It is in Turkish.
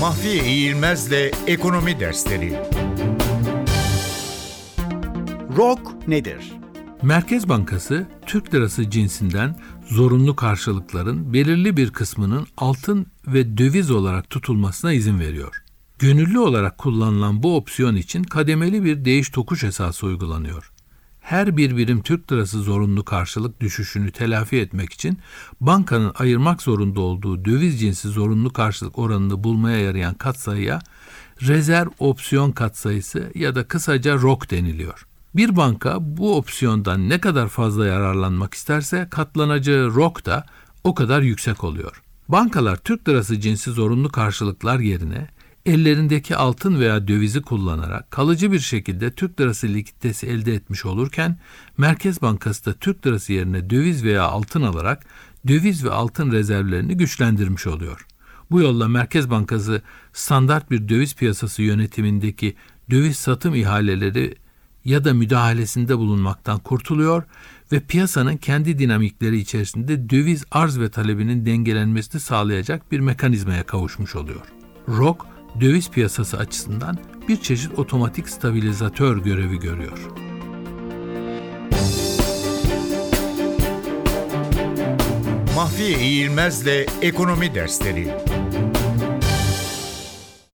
Mahfiye İğilmez'le Ekonomi Dersleri ROK nedir? Merkez Bankası Türk lirası cinsinden zorunlu karşılıkların belirli bir kısmının altın ve döviz olarak tutulmasına izin veriyor. Gönüllü olarak kullanılan bu opsiyon için kademeli bir değiş tokuş esası uygulanıyor. Her bir birim Türk lirası zorunlu karşılık düşüşünü telafi etmek için bankanın ayırmak zorunda olduğu döviz cinsi zorunlu karşılık oranını bulmaya yarayan katsayıya rezerv opsiyon katsayısı ya da kısaca ROK deniliyor. Bir banka bu opsiyondan ne kadar fazla yararlanmak isterse katlanacağı ROK da o kadar yüksek oluyor. Bankalar Türk lirası cinsi zorunlu karşılıklar yerine ellerindeki altın veya dövizi kullanarak kalıcı bir şekilde Türk lirası likiditesi elde etmiş olurken Merkez Bankası da Türk lirası yerine döviz veya altın alarak döviz ve altın rezervlerini güçlendirmiş oluyor. Bu yolla Merkez Bankası standart bir döviz piyasası yönetimindeki döviz satım ihaleleri ya da müdahalesinde bulunmaktan kurtuluyor ve piyasanın kendi dinamikleri içerisinde döviz arz ve talebinin dengelenmesini sağlayacak bir mekanizmaya kavuşmuş oluyor. ROK, döviz piyasası açısından bir çeşit otomatik stabilizatör görevi görüyor. Mahfiye İğilmez'le Ekonomi Dersleri